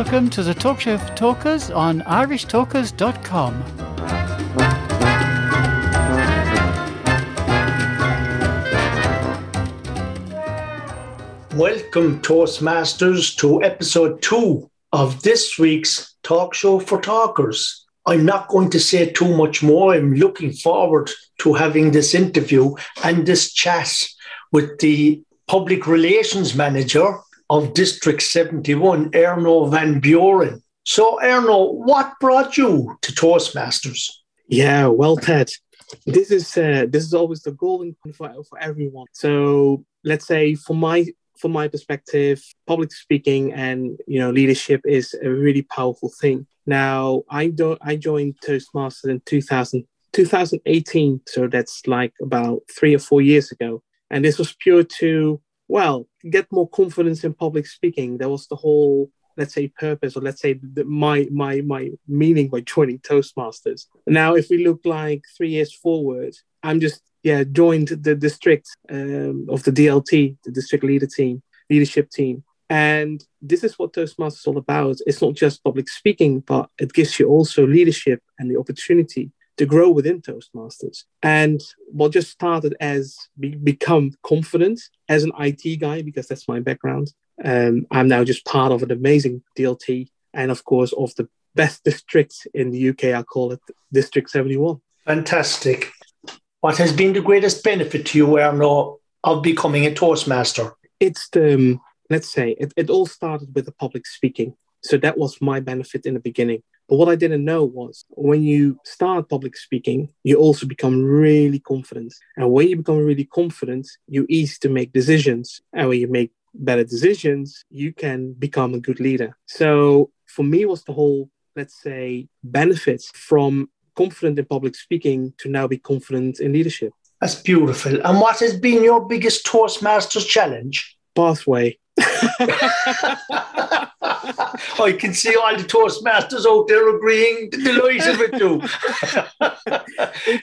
Welcome to the Talk Show for Talkers on irishtalkers.com. Welcome, Toastmasters, to episode two of this week's Talk Show for Talkers. I'm not going to say too much more. I'm looking forward to having this interview and this chat with the public relations manager of District 71, Erno Van Buren. So, Erno, what brought you to Toastmasters? Yeah, well, Ted, this is uh, this is always the golden for, for everyone. So, let's say for my from my perspective, public speaking and you know leadership is a really powerful thing. Now, I do I joined Toastmasters in 2000, 2018, so that's like about three or four years ago, and this was pure to well get more confidence in public speaking. That was the whole let's say purpose or let's say the, my my my meaning by joining toastmasters now if we look like three years forward i'm just yeah, joined the district um, of the DLT, the district leader team, leadership team. And this is what Toastmasters is all about. It's not just public speaking, but it gives you also leadership and the opportunity to grow within Toastmasters. And what just started as be, become confident as an IT guy, because that's my background. Um, I'm now just part of an amazing DLT and, of course, of the best district in the UK. I call it District 71. Fantastic. What has been the greatest benefit to you, Erno, of becoming a Toastmaster? It's the, um, let's say, it, it all started with the public speaking. So that was my benefit in the beginning. But what I didn't know was when you start public speaking, you also become really confident. And when you become really confident, you ease to make decisions. And when you make better decisions, you can become a good leader. So for me was the whole, let's say, benefits from confident in public speaking to now be confident in leadership. That's beautiful. And what has been your biggest Toastmasters challenge? Pathway. I can see all the Toastmasters out there agreeing, delighted with you.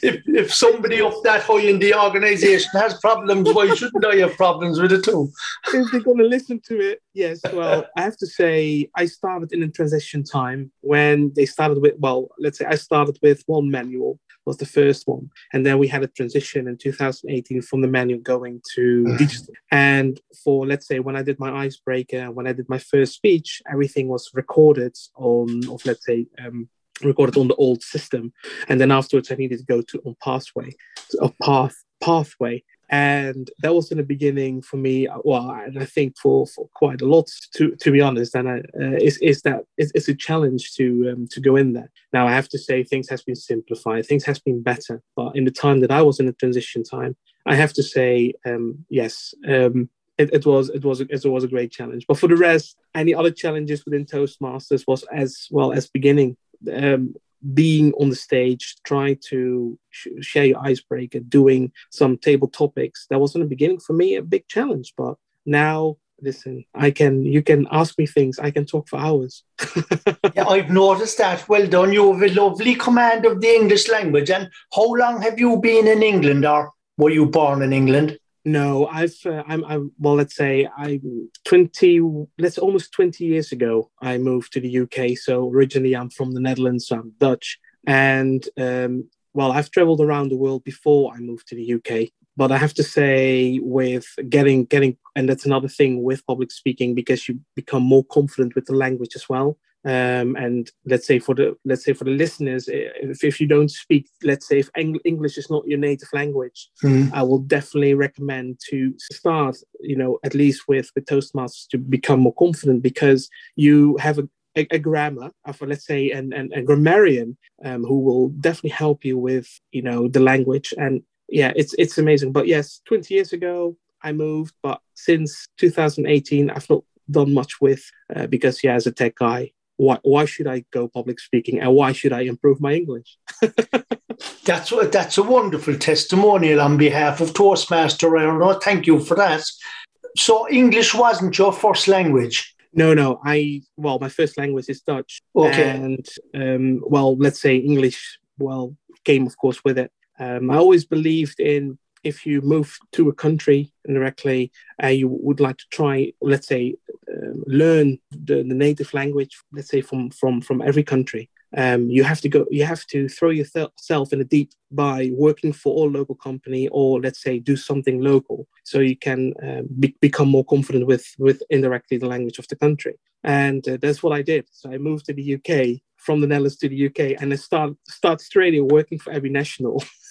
if, if somebody up that high in the organisation has problems, why shouldn't I have problems with it too? If they're going to listen to it, yes. Well, I have to say, I started in a transition time when they started with, well, let's say I started with one manual was the first one. And then we had a transition in 2018 from the manual going to mm. digital. And for, let's say, when I did my icebreaker, when I did my first speech, everything was recorded on, of let's say, um, recorded on the old system. And then afterwards, I needed to go to on Pathway, a path pathway and that was in the beginning for me well and i think for, for quite a lot to to be honest. And I, uh, is, is that it's, it's, a challenge to um, to go in there. Now i have to say things has been simplified things has been better. But in the time that i was in the transition time i have to say um, yes um, it, it, was it was it was a great challenge. But for the rest any other challenges within toastmasters was as well as beginning. Um, being on the stage, trying to sh- share your icebreaker, doing some table topics. That was in the beginning for me a big challenge, but now listen, I can you can ask me things, I can talk for hours. yeah, I've noticed that. Well done. You have a lovely command of the English language. And how long have you been in England or were you born in England? No, I've uh, I'm, I'm well. Let's say I'm twenty. Let's almost twenty years ago. I moved to the UK. So originally I'm from the Netherlands. So I'm Dutch, and um, well, I've traveled around the world before I moved to the UK. But I have to say, with getting getting, and that's another thing with public speaking because you become more confident with the language as well. Um, and let's say for the let's say for the listeners if, if you don't speak let's say if Eng- english is not your native language mm. i will definitely recommend to start you know at least with with toastmasters to become more confident because you have a, a, a grammar of let's say and and a grammarian um, who will definitely help you with you know the language and yeah it's it's amazing but yes 20 years ago i moved but since 2018 i've not done much with uh, because yeah as a tech guy why, why should I go public speaking and why should I improve my English? that's that's a wonderful testimonial on behalf of Toastmaster Erno. Thank you for that. So English wasn't your first language. No, no. I well, my first language is Dutch. Okay. And um, well, let's say English. Well, came of course with it. Um, I always believed in if you move to a country indirectly, uh, you would like to try, let's say, um, learn the, the native language, let's say from from from every country. Um, you have to go. You have to throw yourself in the deep by working for a local company, or let's say do something local, so you can uh, be- become more confident with with indirectly the language of the country. And uh, that's what I did. So I moved to the UK from the Netherlands to the UK, and I start start straight away working for Every National.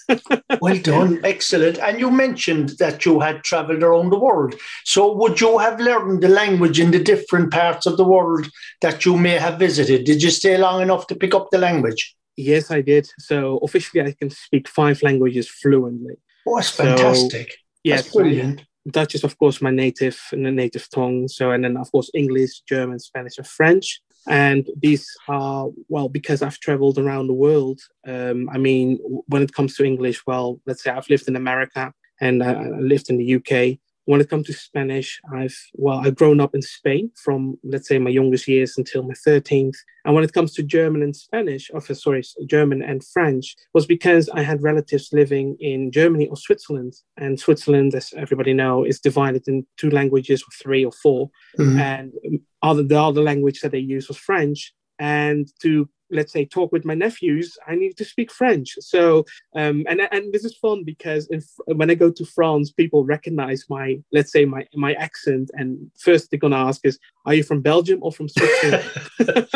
well done, excellent. And you mentioned that you had travelled around the world. So would you have learned the language in the different parts of the world that you may have visited? Did you stay long enough to pick up the language? Yes, I did. So officially, I can speak five languages fluently. Oh, that's fantastic. So, yes, that's brilliant. Dutch is of course my native native tongue. So and then of course English, German, Spanish, and French and these are well because i've traveled around the world um, i mean when it comes to english well let's say i've lived in america and i lived in the uk when it comes to Spanish, I've well, I've grown up in Spain from let's say my youngest years until my 13th. And when it comes to German and Spanish, or sorry, German and French, was because I had relatives living in Germany or Switzerland. And Switzerland, as everybody know, is divided in two languages or three or 4 mm-hmm. And other the other language that they use was French. And to let's say talk with my nephews i need to speak french. So um, and and this is fun because if, when i go to france people recognize my let's say my my accent. And first they're gonna ask is are you from belgium or from switzerland?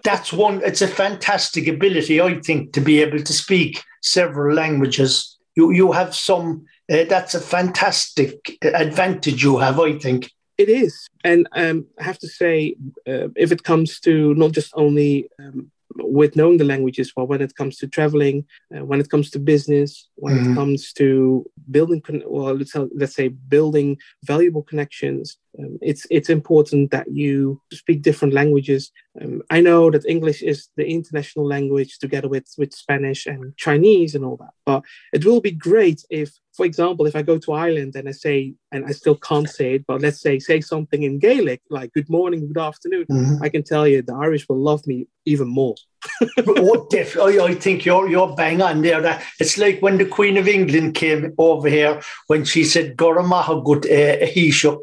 That's one it's a fantastic ability i think to be able to speak several languages. You you have some uh, that's a fantastic advantage you have i think it is and um, i have to say uh, if it comes to not just only um, with knowing the languages but when it comes to traveling uh, when it comes to business when mm-hmm. it comes to building well let's, let's say building valuable connections um, it's it's important that you speak different languages um, i know that english is the international language together with with spanish and chinese and all that but it will be great if for example, if I go to Ireland and I say, and I still can't say it, but let's say, say something in Gaelic, like good morning, good afternoon, mm-hmm. I can tell you the Irish will love me even more. Oh, def- I, think you're you're bang on there. That it's like when the Queen of England came over here when she said "Goramaha good uh,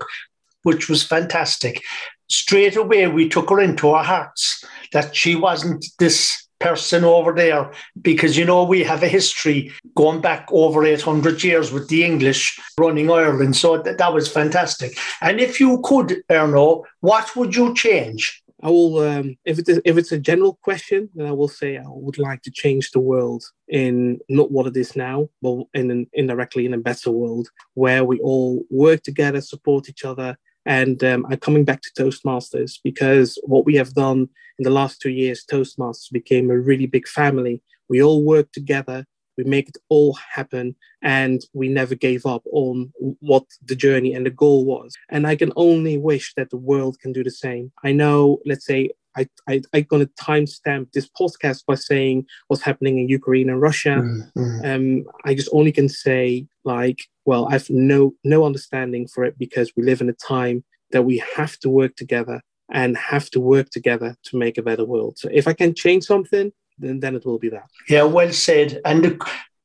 which was fantastic. Straight away, we took her into our hearts that she wasn't this person over there because you know we have a history going back over 800 years with the English running Ireland so that, that was fantastic and if you could Erno what would you change I will um, if it's if it's a general question then I will say I would like to change the world in not what it is now but in an indirectly in a better world where we all work together support each other and um, I'm coming back to Toastmasters because what we have done in the last two years, Toastmasters became a really big family. We all work together, we make it all happen, and we never gave up on what the journey and the goal was. And I can only wish that the world can do the same. I know, let's say, I, I, I'm going to timestamp this podcast by saying what's happening in Ukraine and Russia. Mm-hmm. Um, I just only can say, like, well, I've no no understanding for it because we live in a time that we have to work together and have to work together to make a better world. So if I can change something, then then it will be that. Yeah, well said. And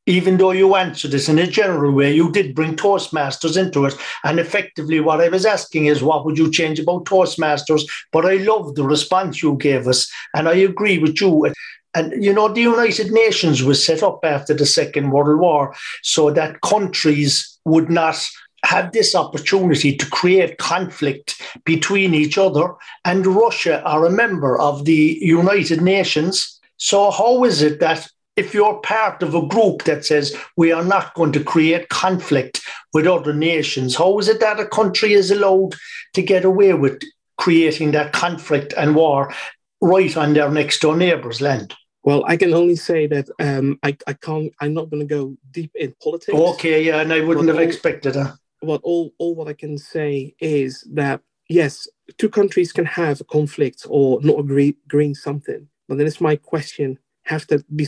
even though you answered this in a general way, you did bring Toastmasters into it. And effectively, what I was asking is, what would you change about Toastmasters? But I love the response you gave us. And I agree with you. And you know, the United Nations was set up after the Second World War so that countries would not have this opportunity to create conflict between each other. And Russia are a member of the United Nations. So, how is it that if you're part of a group that says we are not going to create conflict with other nations, how is it that a country is allowed to get away with creating that conflict and war right on their next door neighbour's land? Well, I can only say that um, I, I can't. I'm not going to go deep in politics. Okay, yeah, and I wouldn't have all, expected that. What all all what I can say is that yes, two countries can have a conflict or not agree agreeing something, but then it's my question: have to be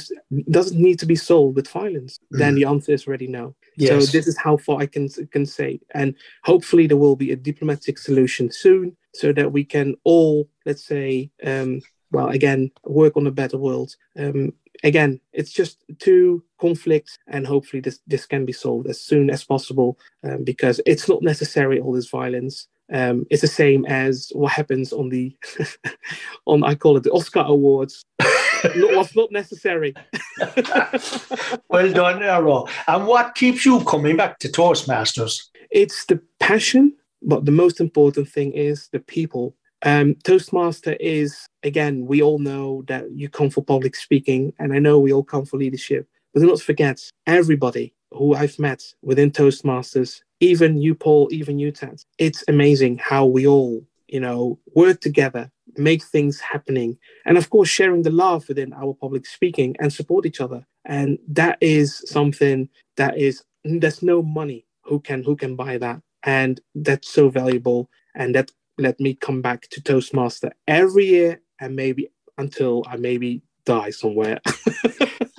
doesn't need to be solved with violence? Mm. Then the answer is already no. Yes. So this is how far I can can say, and hopefully there will be a diplomatic solution soon, so that we can all, let's say, um, well, again, work on a better world. Um, again, it's just two conflicts, and hopefully this this can be solved as soon as possible um, because it's not necessary all this violence. Um, it's the same as what happens on the on I call it the Oscar Awards. it was not necessary. well done, Errol. And what keeps you coming back to Toastmasters? It's the passion, but the most important thing is the people. Um, Toastmaster is, again, we all know that you come for public speaking, and I know we all come for leadership. But do not forget, everybody who I've met within Toastmasters, even you, Paul, even you, Ted, it's amazing how we all, you know, work together, make things happening, and of course, sharing the love within our public speaking and support each other. And that is something that is, there's no money who can who can buy that. And that's so valuable. And that let me come back to toastmaster every year and maybe until i maybe die somewhere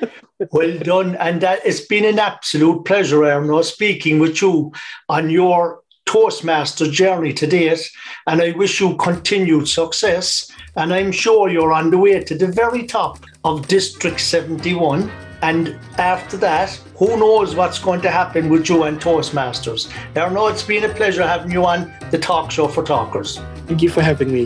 well done and that it's been an absolute pleasure Erno, speaking with you on your toastmaster journey to date and i wish you continued success and i'm sure you're on the way to the very top of district 71 and after that, who knows what's going to happen with you and Toastmasters. Erno, it's been a pleasure having you on the talk show for talkers. Thank you for having me.